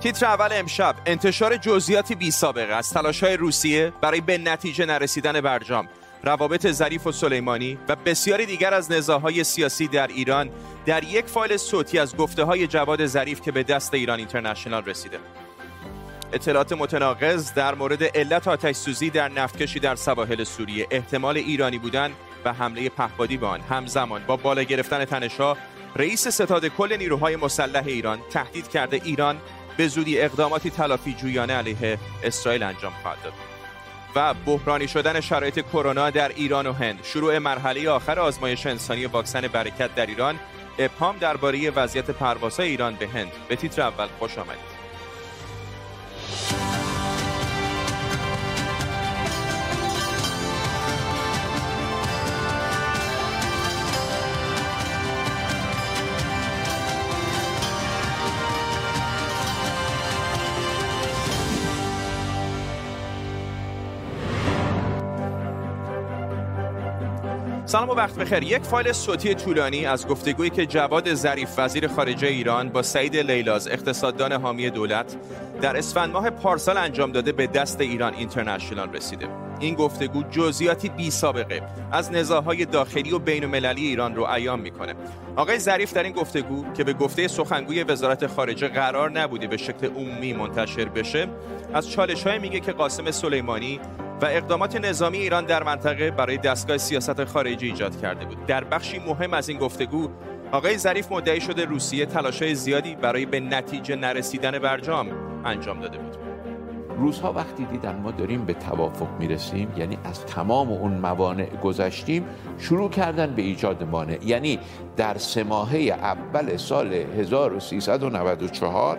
تیتر اول امشب انتشار جزئیاتی بی سابقه از تلاش های روسیه برای به نتیجه نرسیدن برجام روابط ظریف و سلیمانی و بسیاری دیگر از نزاهای سیاسی در ایران در یک فایل صوتی از گفته های جواد ظریف که به دست ایران اینترنشنال رسیده. اطلاعات متناقض در مورد علت آتش سوزی در نفتکشی در سواحل سوریه. احتمال ایرانی بودن و حمله پهپادی به آن. همزمان با بالا گرفتن تنشها رئیس ستاد کل نیروهای مسلح ایران تهدید کرده ایران به زودی اقداماتی تلافی جویانه علیه اسرائیل انجام خواهد داد. و بحرانی شدن شرایط کرونا در ایران و هند. شروع مرحله آخر آزمایش انسانی واکسن برکت در ایران. ابهام درباره وضعیت پروازهای ایران به هند. به تیتر اول خوش آمدید. سلام و وقت بخیر. یک فایل صوتی طولانی از گفتگویی که جواد ظریف وزیر خارجه ایران با سعید لیلاز اقتصاددان حامی دولت در اسفند ماه پارسال انجام داده به دست ایران اینترنشنال رسیده. این گفتگو جزئیاتی بی سابقه از نزاهای داخلی و بین المللی ایران رو ایام می‌کنه. آقای ظریف در این گفتگو که به گفته سخنگوی وزارت خارجه قرار نبوده به شکل عمومی منتشر بشه از چالش میگه که قاسم سلیمانی و اقدامات نظامی ایران در منطقه برای دستگاه سیاست خارجی ایجاد کرده بود. در بخشی مهم از این گفتگو آقای ظریف مدعی شده روسیه تلاشهای زیادی برای به نتیجه نرسیدن برجام انجام داده بود. روزها وقتی دیدن ما داریم به توافق می‌رسیم یعنی از تمام اون موانع گذشتیم شروع کردن به ایجاد مانع. یعنی در سه ماهه اول سال 1394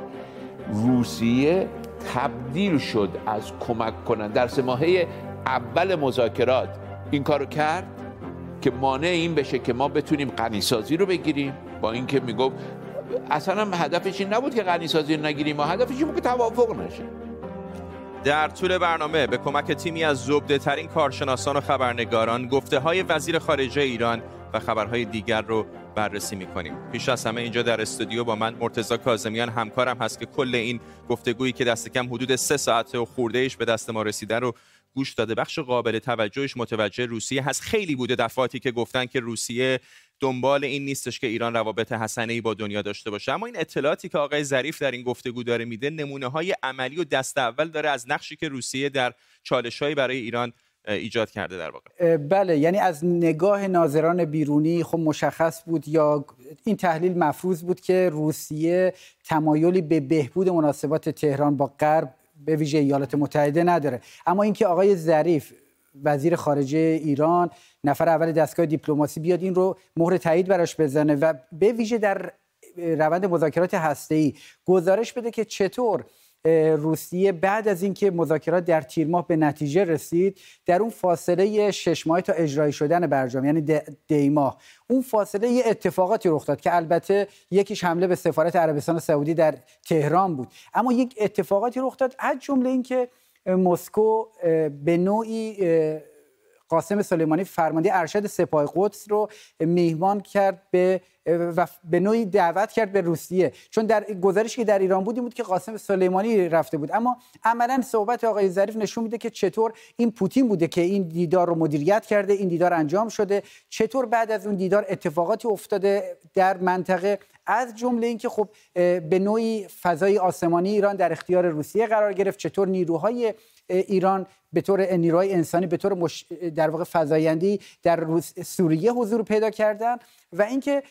روسیه تبدیل شد از کمک کنن. در سه ماهه اول مذاکرات این کارو کرد که مانع این بشه که ما بتونیم غنیسازی رو بگیریم. با اینکه می‌گفت اصلا هدفش این نبود که غنیسازی رو نگیریم ما هدفش این بود که توافق نشه. در طول برنامه به کمک تیمی از زبده ترین کارشناسان و خبرنگاران گفته های وزیر خارجه ایران و خبرهای دیگر رو بررسی می‌کنیم. پیش از همه اینجا در استودیو با من مرتزا کازمیان همکارم هست که کل این گفتگویی که دست کم حدود سه ساعت و خورده ایش به دست ما رسیده رو گوش داده. بخش قابل توجهش متوجه روسیه هست. خیلی بوده دفعاتی که گفتن که روسیه دنبال این نیستش که ایران روابط حسنه ای با دنیا داشته باشه. اما این اطلاعاتی که آقای ظریف در این گفتگو داره میده نمونه های عملی و دست اول داره از نقشی که روسیه در چالش برای ایران ایجاد کرده در واقع. بله یعنی از نگاه ناظران بیرونی خب مشخص بود یا این تحلیل مفروض بود که روسیه تمایلی به بهبود مناسبات تهران با غرب به ویژه ایالات متحده نداره. اما اینکه آقای ظریف وزیر خارجه ایران نفر اول دستگاه دیپلماسی بیاد این رو مهر تایید براش بزنه و به ویژه در روند مذاکرات هسته‌ای گزارش بده که چطور روسیه بعد از اینکه مذاکرات در تیر ماه به نتیجه رسید در اون فاصله شش ماه تا اجرایی شدن برجام یعنی دی ماه. اون فاصله یه اتفاقاتی رخ داد که البته یکیش حمله به سفارت عربستان سعودی در تهران بود. اما یک اتفاقاتی رخ داد از جمله اینکه مسکو به نوعی قاسم سلیمانی فرمانده ارشد سپاه قدس رو میهمان کرد به و به نوعی دعوت کرد به روسیه. چون در گزارشی که در ایران بود این بود که قاسم سلیمانی رفته بود. اما عملا صحبت آقای ظریف نشون میده که چطور این پوتین بوده که این دیدار رو مدیریت کرده این دیدار انجام شده. چطور بعد از اون دیدار اتفاقاتی افتاده در منطقه؟ از جمله اینکه خب به نوعی فضای آسمانی ایران در اختیار روسیه قرار گرفت. چطور نیروهای ایران به طور نیروهای انسانی به طور مش... در واقع فزایندی در. سوریه حضور پیدا کردن و اینکه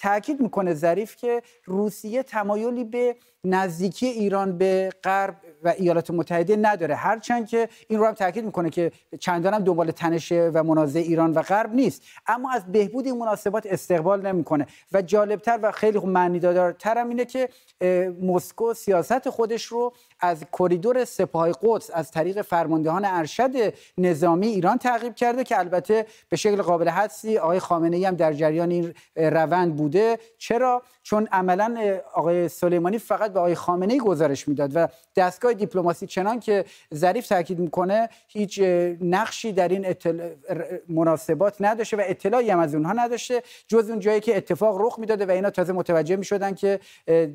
تاکید می‌کنه ظریف که روسیه تمایلی به نزدیکی ایران به غرب و ایالات متحده نداره هرچند که این رو هم تاکید می‌کنه که چندان هم دنبال تنش و منازع ایران و غرب نیست اما از بهبود این مناسبات استقبال نمی‌کنه و جالبتر و خیلی معنیدارتر هم اینه که مسکو سیاست خودش رو از کریدور سپاه قدس از طریق فرماندهان ارشد نظامی ایران تعقیب کرده که البته به شکل قابل حدسی آقای خامنه ای هم در جریان این روند بوده. چرا؟ چون عملا آقای سلیمانی فقط به آقای خامنه ای گزارش می‌داد و دستگاه دیپلماسی چنان که ظریف تاکید می‌کنه هیچ نقشی در این مناسبات نداشته و اطلاعی هم از اونها نداشته. جز اون جایی که اتفاق رخ می‌داده و اینا تازه متوجه می‌شدن که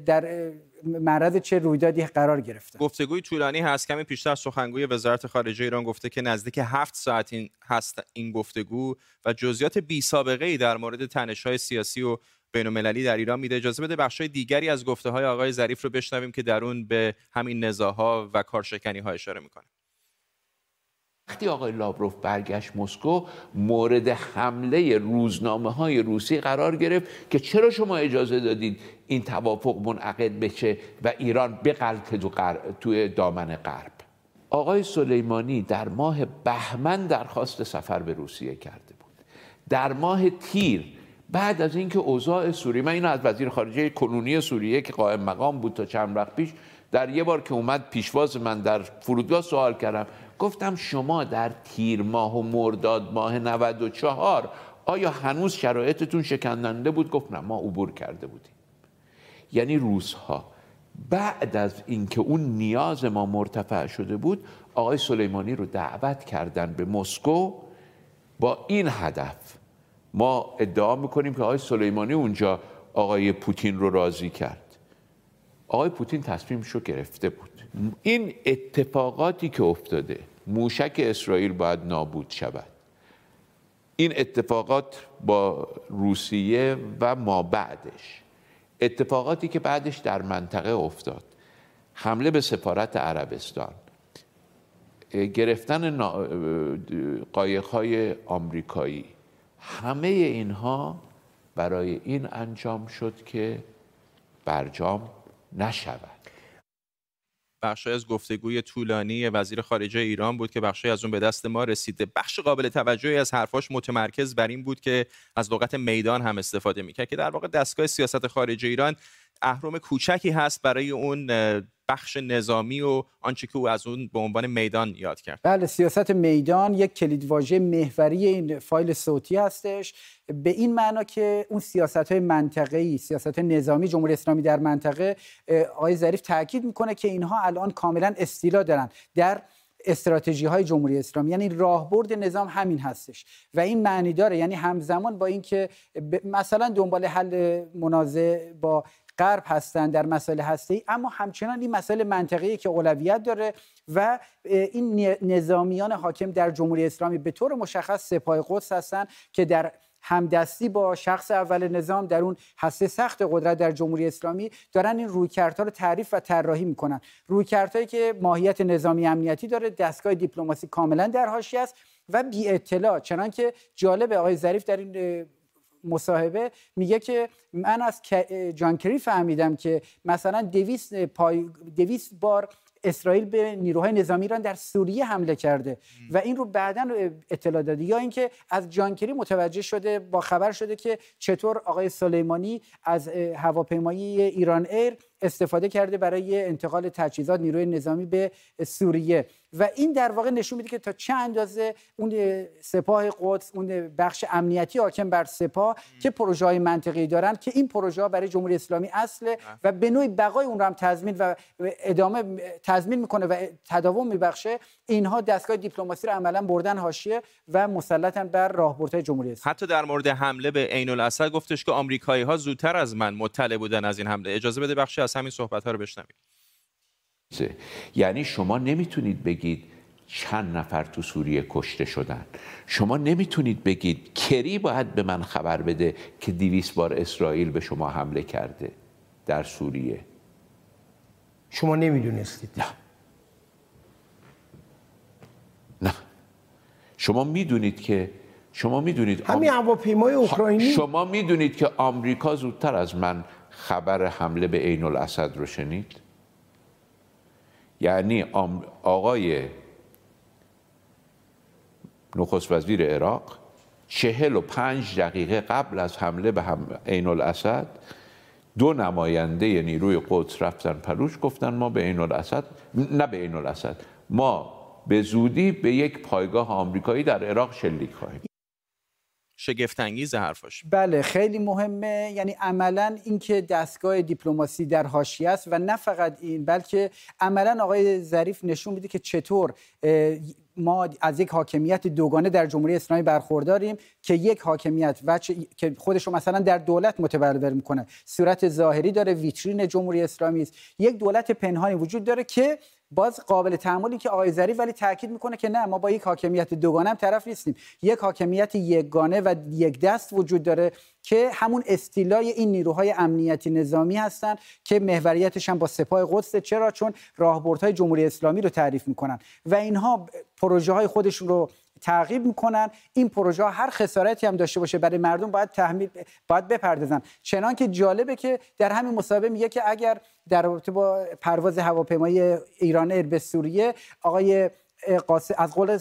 در معرض چه رویدادی قرار گرفته؟ گفتگوی طولانی هست. کمی پیشتر سخنگوی وزارت خارجه ایران گفته که نزدیک هفت ساعت این هست این گفتگو و جزئیات بی سابقه ای در مورد تنش های سیاسی و بین المللی در ایران میده. اجازه بده بخش دیگری از گفته های آقای ظریف رو بشنویم که در اون به همین نزاها و کارشکنی ها اشاره می‌کنه. وقتی آقای لابروف برگشت مسکو مورد حمله روزنامه های روسی قرار گرفت که چرا شما اجازه دادید این توافق منعقد بشه و ایران بغلت تو توی دامن غرب. آقای سلیمانی در ماه بهمن درخواست سفر به روسیه کرده بود. در ماه تیر بعد از اینکه اوضاع سوریه من اینو از وزیر خارجه کنونی سوریه که قائم مقام بود تا چند وقت پیش در یه بار که اومد پیشواز من در فرودگاه سوال کردم گفتم شما در تیر ماه و مرداد ماه 94 آیا هنوز شرایطتون شکننده بود؟ گفت نه ما عبور کرده بودیم. یعنی روزها. بعد از اینکه اون نیاز ما مرتفع شده بود آقای سلیمانی رو دعوت کردن به مسکو با این هدف. ما ادعا می‌کنیم که آقای سلیمانی اونجا آقای پوتین رو راضی کرد. آقای پوتین تصمیمش رو گرفته بود. این اتفاقاتی که افتاده موشک اسرائیل باید نابود شود. این اتفاقات با روسیه و ما بعدش. اتفاقاتی که بعدش در منطقه افتاد. حمله به سفارت عربستان. گرفتن قایقهای آمریکایی. همه اینها برای این انجام شد که برجام نشود. بخشی از گفتگوی طولانی وزیر خارجه ایران بود که بخشی از اون به دست ما رسیده. بخش قابل توجهی از حرفاش متمرکز بر این بود که از لغت میدان هم استفاده می‌کرد که در واقع دستگاه سیاست خارجه ایران اهرم کوچکی هست برای اون بخش نظامی و آنچه که او از اون به عنوان میدان یاد کرد. بله سیاست میدان یک کلیدواژه محوری این فایل صوتی هستش. به این معنا که اون سیاست های منطقه‌ای سیاست نظامی جمهوری اسلامی در منطقه آقای ظریف تاکید می‌کنه که اینها الان کاملا استیلا دارن در استراتژی های جمهوری اسلامی. یعنی راهبرد نظام همین هستش و این معنی داره. یعنی همزمان با اینکه مثلا دنبال حل منازع با غرب هستند در مسائل هسته اما همچنان این مسائل منطقه‌ای که اولویت داره و این نظامیان حاکم در جمهوری اسلامی به طور مشخص سپاه قدس هستند که در همدستی با شخص اول نظام در اون هسته سخت قدرت در جمهوری اسلامی دارن این رویکردها رو تعریف و طراحی می‌کنن. رویکردهایی که ماهیت نظامی امنیتی داره دستگاه دیپلماسی کاملا در حاشیه است و بی اطلاع چنانکه جالب آقای ظریف در این مصاحبه میگه که من از جانکری فهمیدم که مثلا دویست, پای دویست بار اسرائیل به نیروهای نظامی ایران در سوریه حمله کرده و این رو بعدا اطلاع داده. یا اینکه از جانکری متوجه شده با خبر شده که چطور آقای سلیمانی از هواپیمایی ایران ایر استفاده کرده برای انتقال تجهیزات نیروی نظامی به سوریه. و این در واقع نشون میده که تا چه اندازه اون سپاه قدس اون بخش امنیتی حاکم بر سپاه که پروژه های منطقی دارن که این پروژه ها برای جمهوری اسلامی اصله و به نوعی بقای اون رو هم تضمین و ادامه تضمین می‌کنه و تداوم میبخشه اینها دستگاه دیپلماسی رو عملا بردن حاشیه و مسلطن بر راهبردهای جمهوری اسلامی. حتی در مورد حمله به عین الاسد گفتش که آمریکایی ها زودتر از من مطلع بودن از این حمله. اجازه بده بخشی از همین صحبت ها رو بشنوید یعنی شما نمی‌تونید بگید چند نفر تو سوریه کشته شدن. شما نمی‌تونید بگید کری باید به من خبر بده که دیویس بار اسرائیل به شما حمله کرده در سوریه. شما نمی‌دونستید. نه. نه. شما می‌دونید که شما می‌دونید همین هواپیمای اوکراینی. شما می‌دونید که آمریکا زودتر از من خبر حمله به عین الاسد رو شنید؟ یعنی آقای نخست وزیر عراق چهل و پنج دقیقه قبل از حمله به عین الاسد دو نماینده نیروی قدس رفتن پلوش گفتن ما به عین الاسد نه به عین الاسد ما به زودی به یک پایگاه آمریکایی در عراق شلیک خواهیم شگفتانگیز حرفاش. بله خیلی مهمه. یعنی عملا اینکه دستگاه دیپلماسی در حاشیه است و نه فقط این بلکه عملا آقای ظریف نشون میده که چطور ما از یک حاکمیت دوگانه در جمهوری اسلامی برخورداریم که یک حاکمیت و که خودش رو مثلا در دولت متبلور می‌کنه. صورت ظاهری داره ویترین جمهوری اسلامی است. یک دولت پنهانی وجود داره که باز قابل تحملی که آقای ظریف ولی تاکید می‌کنه که نه ما با یک حاکمیت دوگانه هم طرف نیستیم. یک حاکمیت یکگانه و یک دست وجود داره که همون استیلای این نیروهای امنیتی نظامی هستن که محوریتش هم با سپاه قدس. چرا؟ چون راهبردهای جمهوری اسلامی رو تعریف می‌کنن. و اینها پروژه های خودشون رو تعقیب می‌کنن. این پروژه ها هر خسارتی هم داشته باشه برای مردم باید تحمیل باید بپردازن. چنان که جالبه که در همین مصاحبه میگه که اگر در رابطه با پرواز هواپیمای ایران ایر به سوریه آقای از قول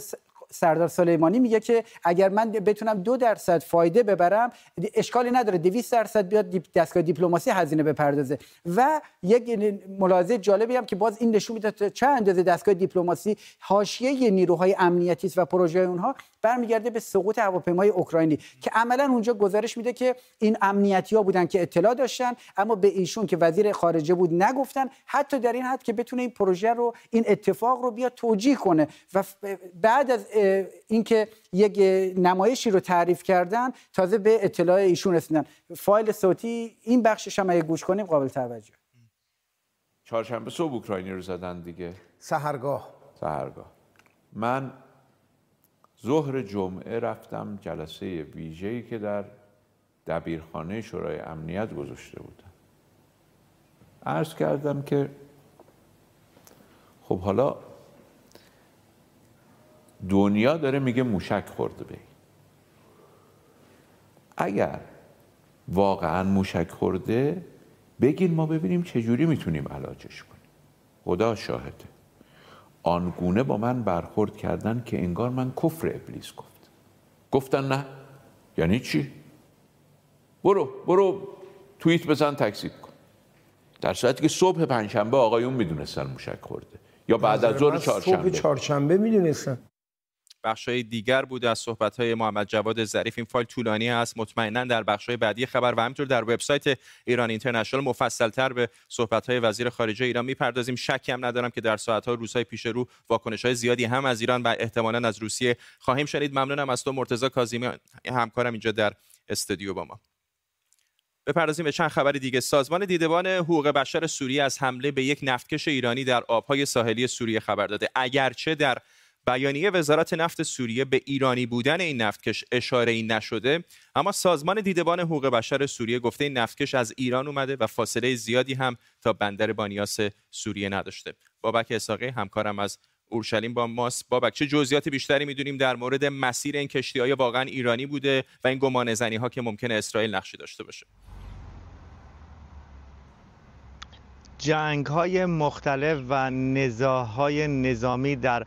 سردار سلیمانی میگه که اگر من بتونم دو درصد فایده ببرم اشکالی نداره. 200 درصد بیاد دستگاه دیپلماسی هزینه بپردازه. و یک ملاحظه جالبی هم که باز این نشون میده چه اندازه دستگاه دیپلماسی حاشیه نیروهای امنیتی و پروژه اونها برمیگرده به سقوط هواپیمای اوکراینی که عملا اونجا گزارش میده که این امنیتی ها بودن که اطلاع داشتن اما به ایشون که وزیر خارجه بود نگفتن حتی در این حد که بتونه این پروژه رو این اتفاق رو بیا توجیه کنه. و بعد از اینکه یک نمایشی رو تعریف کردن تازه به اطلاع ایشون رسیدن. فایل صوتی این بخشش هم اگه گوش کنیم قابل توجه. چهارشنبه صبح اوکراینی رو زدن دیگه. سهرگاه. سهرگاه. من ظهر جمعه رفتم جلسه ویژه‌ای که در دبیرخانه شورای امنیت گذاشته بودم. عرض کردم که خب حالا دنیا داره میگه موشک خورده به اگر واقعا موشک خورده بگین ما ببینیم چجوری می‌تونیم علاجش کنیم. خدا شاهده. آنگونه با من برخورد کردن که انگار من کفر ابلیس گفت. گفتن نه. یعنی چی؟ برو برو. توییت بزن تکسیب کن. در صورتی که صبح پنجشنبه آقایون می‌دونستن موشک خورده. یا بعد از ظهر چهارشنبه صبح چهارشنبه می‌دونستن. های دیگر بود از های محمد جواد ظریف. این فایل طولانی است. مطمئنا در های بعدی خبر و همینطور در وبسایت ایران اینترنشنال تر به های وزیر خارجه ایران می‌پردازیم. شکی هم ندارم که در ساعت‌ها روزهای پیش رو های زیادی هم از ایران و احتمالا از روسیه خواهیم شنید. ممنونم از تو مرتضی کاظمی همکارم اینجا در استودیو با ما. بپردازیم به چند خبر دیگه. سازمان دیدبان حقوق بشر سوریه از حمله به یک نفتکش ایرانی در آبهای ساحلی سوریه خبر داده. اگرچه در بیانیه وزارت نفت سوریه به ایرانی بودن این نفتکش اشاره ای نشده اما سازمان دیدبان حقوق بشر سوریه گفته این نفتکش از ایران اومده و فاصله زیادی هم تا بندر بانیاس سوریه نداشته. بابک اساقی همکارم از اورشلیم با ماست. بابک چه جزئیات بیشتری می‌دونیم در مورد مسیر این کشتی های واقعا ایرانی بوده و این گمان زنی ها که ممکنه اسرائیل نقشی داشته باشه؟ جنگ های مختلف و نزاهای نظامی در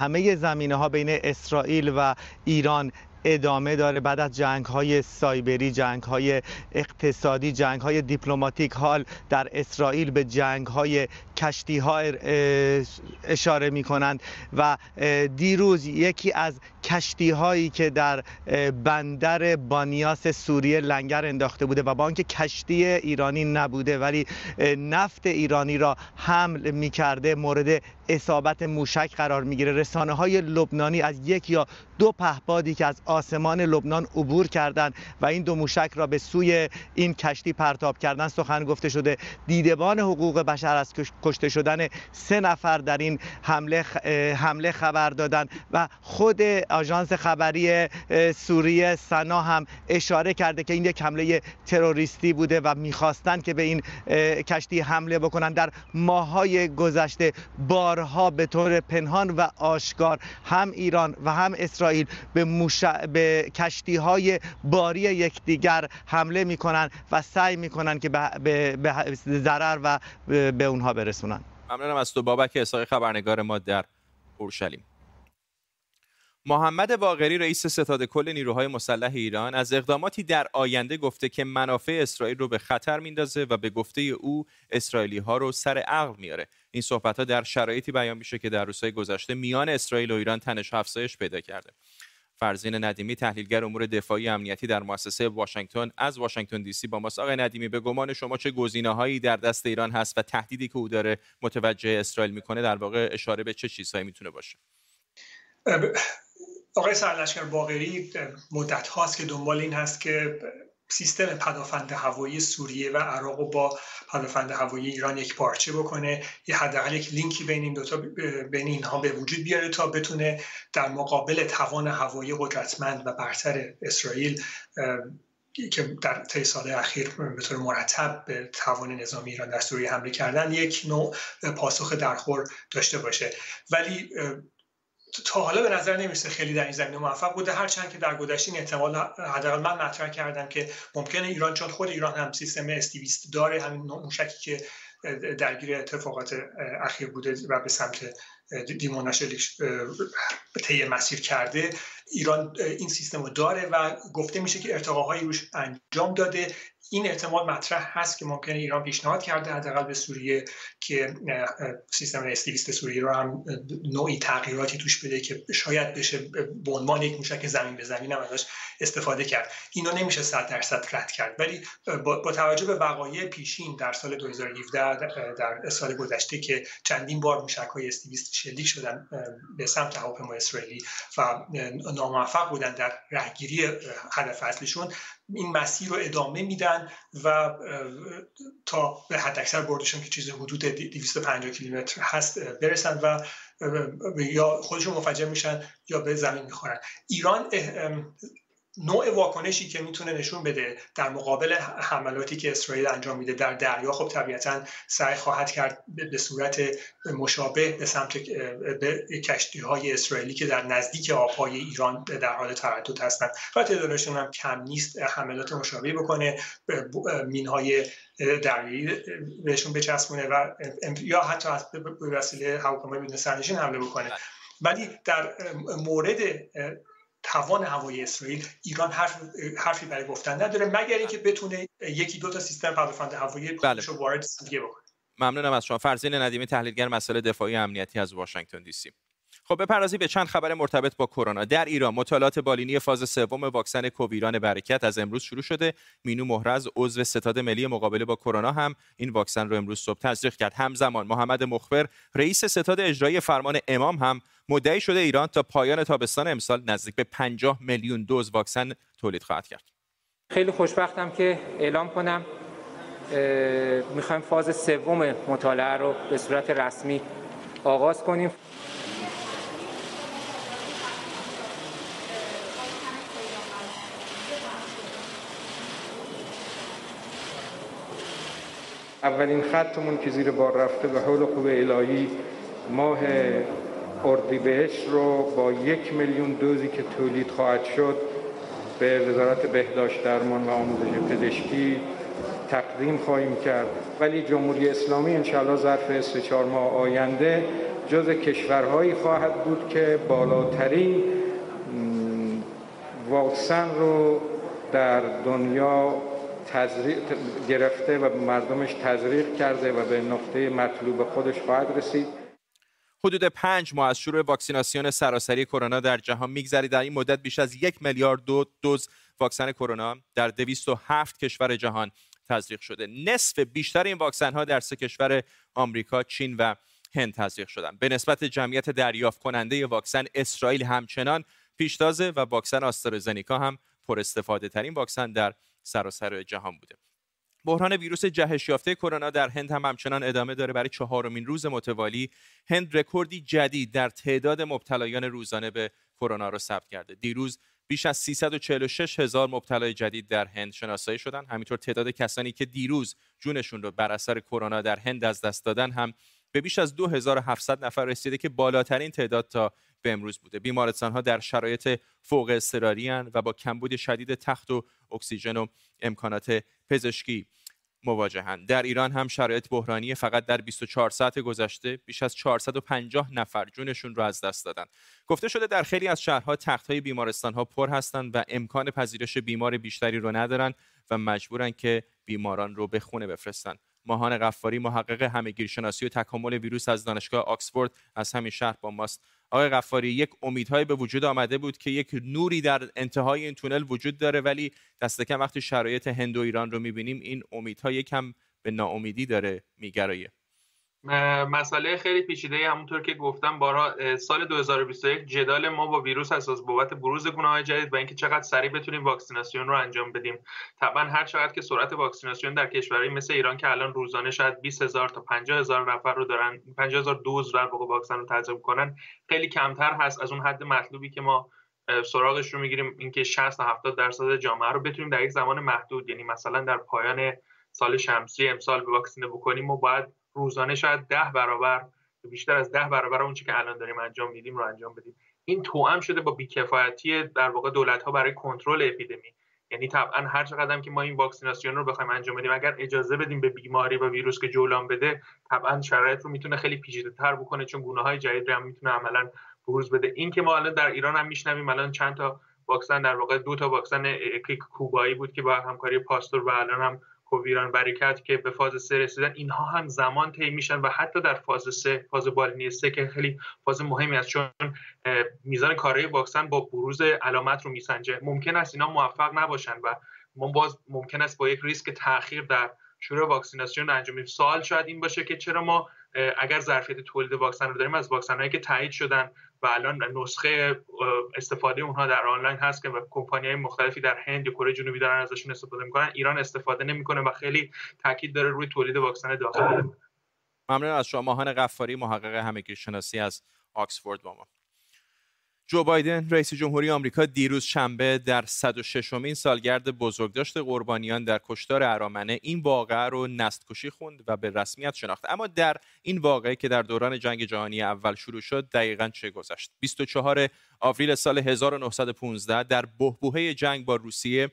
همه زمینه ها بین اسرائیل و ایران ادامه داره. بعد از جنگ های سایبری جنگ های اقتصادی جنگ های دیپلماتیک حال در اسرائیل به جنگ های کشتی ها اشاره می کنند و دیروز یکی از کشتی هایی که در بندر بانیاس سوریه لنگر انداخته بوده و با آنکه کشتی ایرانی نبوده ولی نفت ایرانی را حمل می کرده مورد اصابت موشک قرار می‌گیره. رسانه های لبنانی از یک یا دو پهپادی که از آسمان لبنان عبور کردند و این دو موشک را به سوی این کشتی پرتاب کردن سخن گفته شده. دیدبان حقوق بشر از کشته شدن سه نفر در این حمله حمله خبر دادن و خود آژانس خبری سوریه سنا هم اشاره کرده که این یک حمله تروریستی بوده و می‌خواستند که به این کشتی حمله بکنن در ماهای گذشته بارها به طور پنهان و آشکار هم ایران و هم اسرائیل به, به کشتی های باری یکدیگر حمله می‌کنن و سعی می‌کنن که به. ضرر و به اونها برسونن ممنونم از تو بابک اساقی خبرنگار ما در اورشلیم. محمد باقری رئیس ستاد کل نیروهای مسلح ایران از اقداماتی در آینده گفته که منافع اسرائیل رو به خطر میندازه و به گفته او اسرائیلی ها رو سر عقل میاره این صحبت ها در شرایطی بیان میشه که در روزهای گذشته میان اسرائیل و ایران تنش افزایش پیدا کرده. فرزین ندیمی تحلیلگر امور دفاعی امنیتی در مؤسسه واشنگتن. از واشنگتن دی سی با ماست. آقای ندیمی به گمان شما چه هایی در دست ایران هست و تهدیدی که او داره متوجه اسرائیل می‌کنه؟ در واقع اشاره به چه چیزهایی می‌تونه باشه؟ آقای سرلشکر باقری مدت هاست که دنبال این هست که سیستم پدافند هوایی سوریه و عراق با پدافند هوایی ایران یک پارچه بکنه یه حداقل یک لینکی بین این دوتا بین اینها به وجود بیاره تا بتونه در مقابل توان هوایی قدرتمند و برتر اسرائیل که در طی سال اخیر به طور مرتب به توان نظامی ایران در سوریه حمله کردن یک نوع پاسخ درخور داشته باشه. ولی تا حالا به نظر نمی‌رسه خیلی در این زمینه موفق بوده. هرچند که در گذشته این احتمال حداقل من مطرح کردم که ممکنه ایران چون خود ایران هم سیستم استیویست داره همین موشکی که درگیر اتفاقات اخیر بوده و به سمت دیموناشلیش طی مسیر کرده. ایران این سیستم رو داره و گفته میشه که ارتقاهایی روش انجام داده. این احتمال مطرح هست که ممکنه ایران پیشنهاد کرده حداقل به سوریه که سیستم استیویست سوریه رو هم نوعی تغییراتی توش بده که شاید بشه به عنوان یک موشک زمین به زمین هم ازش استفاده کرد. اینو نمیشه 100 درصد رد کرد. ولی با, توجه به وقایع پیشین در سال 2017 در سال گذشته که چندین بار موشک های استیویست شلیک شدن به سمت هواپیمای اسرائیلی و ناموفق بودن در رهگیری هدف اصلیشون این مسیر رو ادامه میدن و تا به حد اکثر بردشون که چیز حدود 250 کیلومتر هست برسن و یا خودشون مفجر میشن یا به زمین می‌خورن. ایران نوع واکنشی که می‌تونه نشون بده در مقابل حملاتی که اسرائیل انجام میده در دریا خب طبیعتا سعی خواهد کرد به صورت مشابه به سمت کشتی های اسرائیلی که در نزدیک آبهای ایران در حال تردد هستند. و تعدادشون هم کم نیست حملات مشابه بکنه مین های دریایی بهشون بچسبونه و یا حتی به وسیله هواپیمای بدون سرنشین حمله بکنه. ولی در مورد توان هوایی اسرائیل ایران حرف حرفی برای گفتن نداره مگر اینکه بتونه یکی دو تا سیستم پدافند هوایی بله. رو وارد دیگه بکنه. ممنونم از شما. فرزین ندیمی تحلیلگر مسائل دفاعی امنیتی از واشنگتن دی سی. خب بپردازیم به چند خبر مرتبط با کرونا. در ایران مطالعات بالینی فاز سوم واکسن کوویران برکت از امروز شروع شده. مینو مهرز عضو ستاد ملی مقابله با کرونا هم این واکسن رو امروز صبح تزریق کرد. همزمان محمد مخبر رئیس ستاد اجرایی فرمان امام هم مدعی شده ایران تا پایان تابستان امسال نزدیک به 50 میلیون دوز واکسن تولید خواهد کرد. خیلی خوشبختم که اعلام کنم می‌خوایم فاز سوم مطالعه رو به صورت رسمی آغاز کنیم. اولین خطمون که زیر بار رفته به حول خوب الهی ماه اردیبهشت رو با یک میلیون دوزی که تولید خواهد شد به وزارت بهداشت درمان و آموزش پزشکی تقدیم خواهیم کرد. ولی جمهوری اسلامی انشاءالله ظرف سه چهار ماه آینده جز کشورهایی خواهد بود که بالاترین واکسن رو در دنیا گرفته و مردمش تزریق کرده و به نقطه مطلوب خودش خواهد رسید. حدود پنج ماه از شروع واکسیناسیون سراسری کرونا در جهان میگذرید در این مدت بیش از یک میلیارد دو دوز واکسن کرونا در 207 کشور جهان تزریق شده. نصف بیشتر این واکسن ها در سه کشور آمریکا چین و هند تزریق شدند به نسبت جمعیت دریافت کننده واکسن اسرائیل همچنان پیشتازه و واکسن آسترازنیکا هم پر استفاده ترین واکسن در سراسر جهان بوده. بحران ویروس جهش یافته کرونا در هند هم همچنان ادامه داره برای چهارمین روز متوالی. هند رکوردی جدید در تعداد مبتلایان روزانه به کرونا را ثبت کرده. دیروز بیش از 346 هزار مبتلای جدید در هند شناسایی شدن همینطور تعداد کسانی که دیروز جونشون رو بر اثر کرونا در هند از دست دادن هم به بیش از 2700 نفر رسیده که بالاترین تعداد تا به امروز بوده. بیمارستان ها در شرایط فوق اضطراری و با کمبود شدید تخت و اکسیژن و امکانات پزشکی مواجهند در ایران هم شرایط بحرانی فقط در 24 ساعت گذشته بیش از 450 نفر جونشون رو از دست دادن. گفته شده در خیلی از شهرها تختهای بیمارستان ها پر هستند و امکان پذیرش بیمار بیشتری رو ندارن و مجبورن که بیماران رو به خونه بفرستن. ماهان قفاری محقق همهگیرشناسی و تکامل ویروس از دانشگاه آکسفورد از همین شهر با ماست. آقای غفاری یک امیدهایی به وجود آمده بود که یک نوری در انتهای این تونل وجود داره ولی دست کم وقتی شرایط هند و ایران رو می‌بینیم این امیدها یکم به ناامیدی داره میگرایه. مسئله خیلی پیچیده همونطور که گفتم بارا سال 2021 جدال ما با ویروس اساس بابت بروز گونه های جدید و اینکه چقدر سریع بتونیم واکسیناسیون رو انجام بدیم. طبعا هر چقدر که سرعت واکسیناسیون در کشورهای مثل ایران که الان روزانه شاید 20 هزار تا 50 هزار نفر رو دارن 50 هزار دوز در واقع واکسن رو تزریق کنن خیلی کمتر هست از اون حد مطلوبی که ما سراغش رو می‌گیریم اینکه 60 تا 70 درصد جامعه رو بتونیم در یک زمان محدود یعنی مثلا در پایان سال شمسی امسال واکسینه بکنیم ما باید روزانه شاید ده برابر بیشتر از ده برابر اون که الان داریم انجام میدیم رو انجام بدیم. این توأم شده با بیکفایتی در واقع دولت ها برای کنترل اپیدمی. یعنی طبعا هر چقدر که ما این واکسیناسیون رو بخوایم انجام بدیم اگر اجازه بدیم به بیماری و ویروس که جولان بده طبعا شرایط رو می‌تونه خیلی پیچیده تر بکنه چون گونه های جدید هم می‌تونه عملا بروز بده. این که ما الان در ایران هم میشنویم الان چند تا واکسن در واقع دو تا واکسن کوبایی بود که با همکاری پاستور و الان هم کوویران برکت که به فاز سه رسیدن اینها هم زمان طی میشن و حتی در فاز سه فاز بالینی سه که خیلی فاز مهمی است چون میزان کارهای واکسن با بروز علامت رو میسنجه. ممکن است اینا موفق نباشن و ما باز ممکن است با یک ریسک تاخیر در شروع واکسیناسیون انجام سوال شاید این باشه که چرا ما اگر ظرفیت تولید واکسن رو داریم از واکسن که تایید شدن و الان نسخه استفاده اونها در آنلاین هست که کمپانی های مختلفی در هند یا کره جنوبی دارن ازشون استفاده می‌کنن ایران استفاده نمی‌کنه و خیلی تاکید داره روی تولید واکسن داخلی ممنون از شما ماهان غفاری محقق همگیر شناسی از آکسفورد با ما. جو بایدن رئیس جمهوری آمریکا دیروز شنبه در 106 امین سالگرد بزرگداشت قربانیان در کشتار ارامنه این واقعه رو نستکشی خوند و به رسمیت شناخت. اما در این واقعه که در دوران جنگ جهانی اول شروع شد دقیقا چه گذشت؟ 24 آوریل سال 1915 در بهبوهه جنگ با روسیه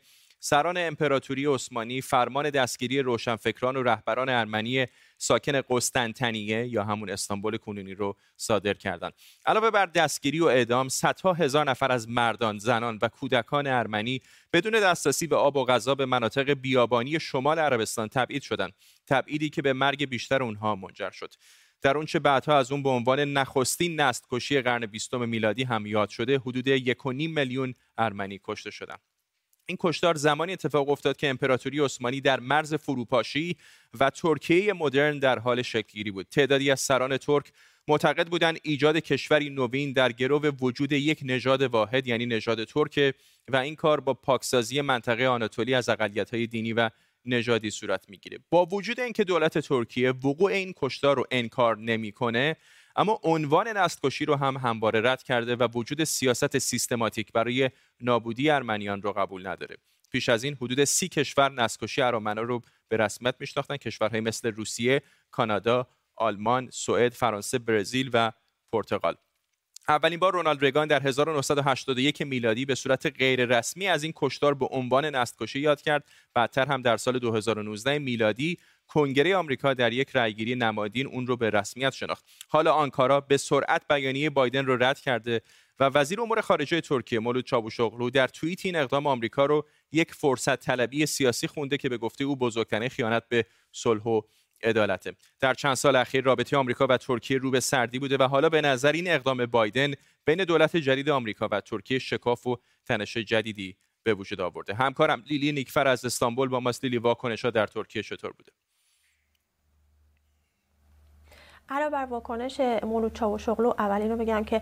سران امپراتوری عثمانی فرمان دستگیری روشنفکران و رهبران ارمنی ساکن قسطنطنیه یا همون استانبول کنونی رو صادر کردند علاوه بر دستگیری و اعدام صدها هزار نفر از مردان زنان و کودکان ارمنی بدون دسترسی به آب و غذا به مناطق بیابانی شمال عربستان تبعید شدند. تبعیدی که به مرگ بیشتر اونها منجر شد. در اونچه بعدها از اون به عنوان نخستین نست کشی قرن بیستم میلادی هم یاد شده حدود یک میلیون ارمنی کشته شدند. این کشتار زمانی اتفاق افتاد که امپراتوری عثمانی در مرز فروپاشی و ترکیه مدرن در حال شکلگیری بود. تعدادی از سران ترک معتقد بودند ایجاد کشوری نوین در گرو وجود یک نژاد واحد یعنی نژاد ترک و این کار با پاکسازی منطقه آناتولی از اقلیت‌های دینی و نژادی صورت می‌گیره. با وجود اینکه دولت ترکیه وقوع این کشتار رو انکار نمی‌کنه اما عنوان نستکشی رو هم همواره رد کرده و وجود سیاست سیستماتیک برای نابودی ارمنیان رو قبول نداره. پیش از این حدود سی کشور نستکشی ارامنا رو به رسمیت میشناختن. کشورهای مثل روسیه، کانادا، آلمان، سوئد، فرانسه، برزیل و پرتغال. اولین بار رونالد ریگان در 1981 میلادی به صورت غیر رسمی از این کشتار به عنوان نستکشی یاد کرد. بعدتر هم در سال 2019 میلادی کنگره آمریکا در یک رأیگیری نمادین اون رو به رسمیت شناخت. حالا آنکارا به سرعت بیانیه بایدن رو رد کرده و وزیر امور خارجه ترکیه مولود چاوشوغلو در توییت این اقدام آمریکا رو یک فرصت طلبی سیاسی خونده که به گفته او بزرگترین خیانت به صلح و عدالته. در چند سال اخیر رابطه آمریکا و ترکیه رو به سردی بوده و حالا به نظر این اقدام بایدن بین دولت جدید آمریکا و ترکیه شکاف و تنش جدیدی به وجود آورده. همکارم لیلی نیکفر از استانبول با ماست. لیلی واکنش ها در ترکیه چطور بوده؟ علاوه بر واکنش مولود چاوشوغلو اول اینو بگم که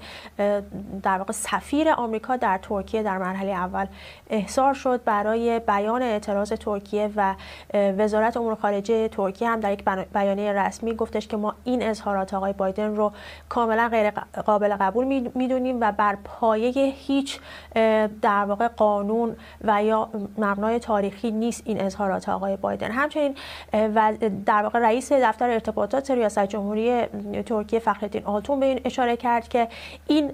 در واقع سفیر آمریکا در ترکیه در مرحله اول احضار شد برای بیان اعتراض ترکیه و وزارت امور خارجه ترکیه هم در یک بیانیه رسمی گفتش که ما این اظهارات آقای بایدن رو کاملا غیر قابل قبول می‌دونیم و بر پایه هیچ در واقع قانون و یا مبنای تاریخی نیست این اظهارات آقای بایدن. همچنین در واقع رئیس دفتر ارتباطات ریاست جمهوری ترکیه فخرالدین آلتون به این اشاره کرد که این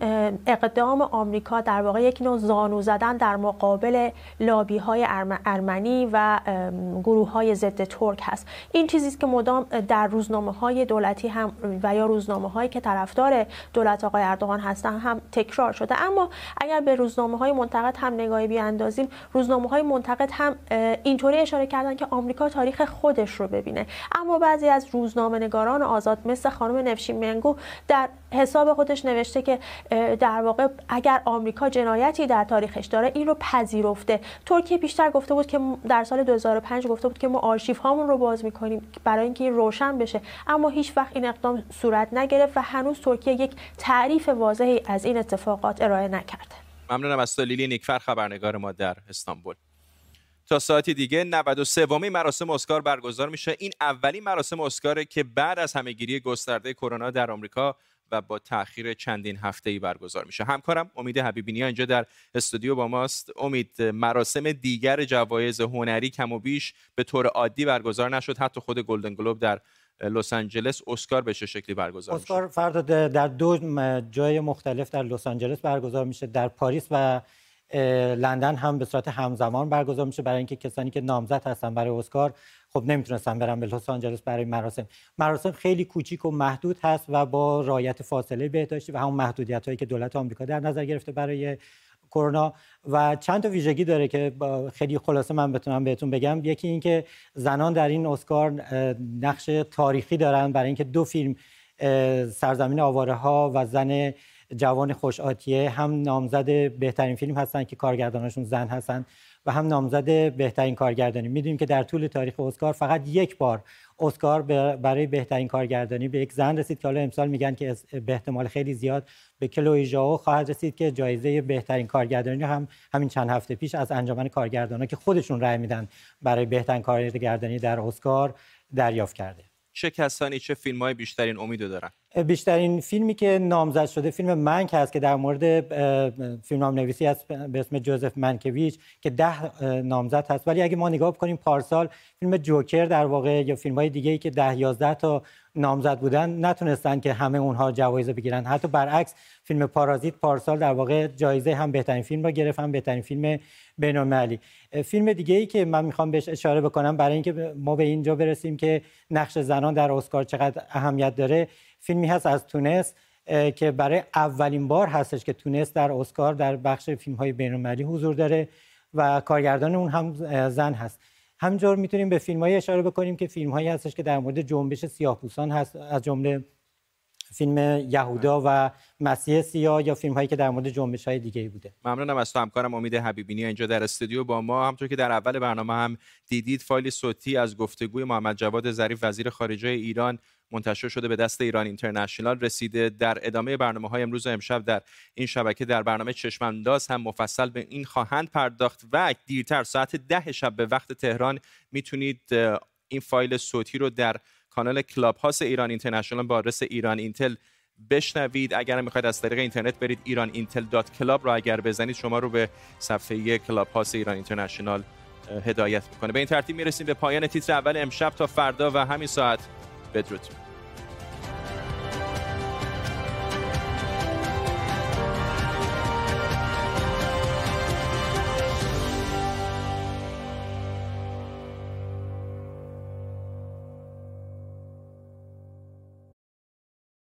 اقدام آمریکا در واقع یک نوع زانو زدن در مقابل لابی های ارمنی و گروه های ضد ترک هست. این چیزی است که مدام در روزنامه های دولتی هم و یا روزنامه هایی که طرفدار دولت آقای اردوغان هستن هم تکرار شده. اما اگر به روزنامه های منتقد هم نگاهی بیاندازیم روزنامه های منتقد هم اینطوری اشاره کردن که آمریکا تاریخ خودش رو ببینه. اما بعضی از روزنامه نگاران آزاد مثل خانم نفشین منگو در حساب خودش نوشته که در واقع اگر آمریکا جنایتی در تاریخش داره این رو پذیرفته. ترکیه بیشتر گفته بود که در سال 2005 گفته بود که ما آرشیف هامون رو باز می‌کنیم برای اینکه این روشن بشه. اما هیچ وقت این اقدام صورت نگرفت و هنوز ترکیه یک تعریف واضحی از این اتفاقات ارائه نکرده. ممنونم از لیلی نیکفر خبرنگار ما در استانبول. تا ساعتی دیگه 93 ومی مراسم اسکار برگزار میشه. این اولین مراسم اسکاره که بعد از همهگیری گسترده کرونا در آمریکا و با تاخیر چندین هفته ای برگزار میشه. همکارم امید حبیبینی اینجا در استودیو با ماست. امید مراسم دیگر جوایز هنری کم و بیش به طور عادی برگزار نشد. حتی خود گلدن گلوب در لس آنجلس اسکار به چه شکلی برگزار اسکار فردا در دو جای مختلف در لس آنجلس برگزار میشه. در پاریس و لندن هم به صورت همزمان برگزار میشه برای اینکه کسانی که نامزد هستن برای اسکار خب نمی‌تونستن برن به لس آنجلس برای مراسم. مراسم خیلی کوچیک و محدود هست و با رعایت فاصله بهداشتی و همون محدودیت هایی که دولت آمریکا در نظر گرفته برای کرونا. و چند تا ویژگی داره که خیلی خلاصه من بتونم بهتون بگم. یکی اینکه زنان در این اسکار نقش تاریخی دارن. برای اینکه دو فیلم سرزمین آواره ها و زن جوان خوش آتیه هم نامزد بهترین فیلم هستن که کارگردانشون زن هستن و هم نامزد بهترین کارگردانی. می‌دونیم که در طول تاریخ اسکار فقط یک بار اسکار برای بهترین کارگردانی به یک زن رسید که حالا امسال میگن که به احتمال خیلی زیاد به کلوی ژائو خواهد رسید که جایزه بهترین کارگردانی هم همین چند هفته پیش از انجمن کارگردانا که خودشون رأی میدن برای بهترین کارگردانی در اسکار دریافت کرده. چه کسانی چه فیلم های بیشترین امیدو دارن؟ بیشترین فیلمی که نامزد شده فیلم منک هست که در مورد فیلم نام نویسی هست به اسم جوزف منکویچ که ده نامزد هست. ولی اگه ما نگاه کنیم پارسال فیلم جوکر در واقع یا فیلم های دیگه ای که ده یازده تا نامزد بودن نتونستن که همه اونها جوایز بگیرن. حتی برعکس فیلم پارازیت پارسال در واقع جایزه هم بهترین فیلم را گرفت هم بهترین فیلم بین‌المللی. فیلم دیگه ای که من می‌خوام بهش اشاره بکنم برای اینکه ما به اینجا برسیم که نقش زنان در اسکار چقدر اهمیت داره. فیلمی هست از تونس که برای اولین بار هستش که تونس در اسکار در بخش فیلم های بین‌المللی حضور داره و کارگردان اون هم زن هست. همینجور می‌تونیم به فیلم اشاره بکنیم که فیلم هایی هستش که در مورد جنبش سیاه‌پوستان هست از جمله فیلم یهودا و مسیح سیاه یا فیلم هایی که در مورد جنبش های دیگه بوده. ممنونم از تو همکارم امید حبیبینی اینجا در استودیو با ما. همطور که در اول برنامه هم دیدید فایل صوتی از گفتگوی محمد جواد ظریف وزیر خارجه ایران منتشر شده به دست ایران اینترنشنال رسیده. در ادامه برنامه های امروز و امشب در این شبکه در برنامه چشمانداز هم مفصل به این خواهند پرداخت و دیرتر ساعت ده شب به وقت تهران می‌تونید این فایل صوتی رو در کانال کلاب هاوس ایران اینترنشنال با آدرس ایران اینتل بشنوید. اگر می‌خواید از طریق اینترنت برید ایران اینتل dot club رو اگر بزنید شما رو به صفحه کلاب هاوس ایران اینترنشنال هدایت می‌کنه. به این ترتیب می‌رسیم به پایان تیتر اول امشب. تا فردا و همین ساعت بدرود.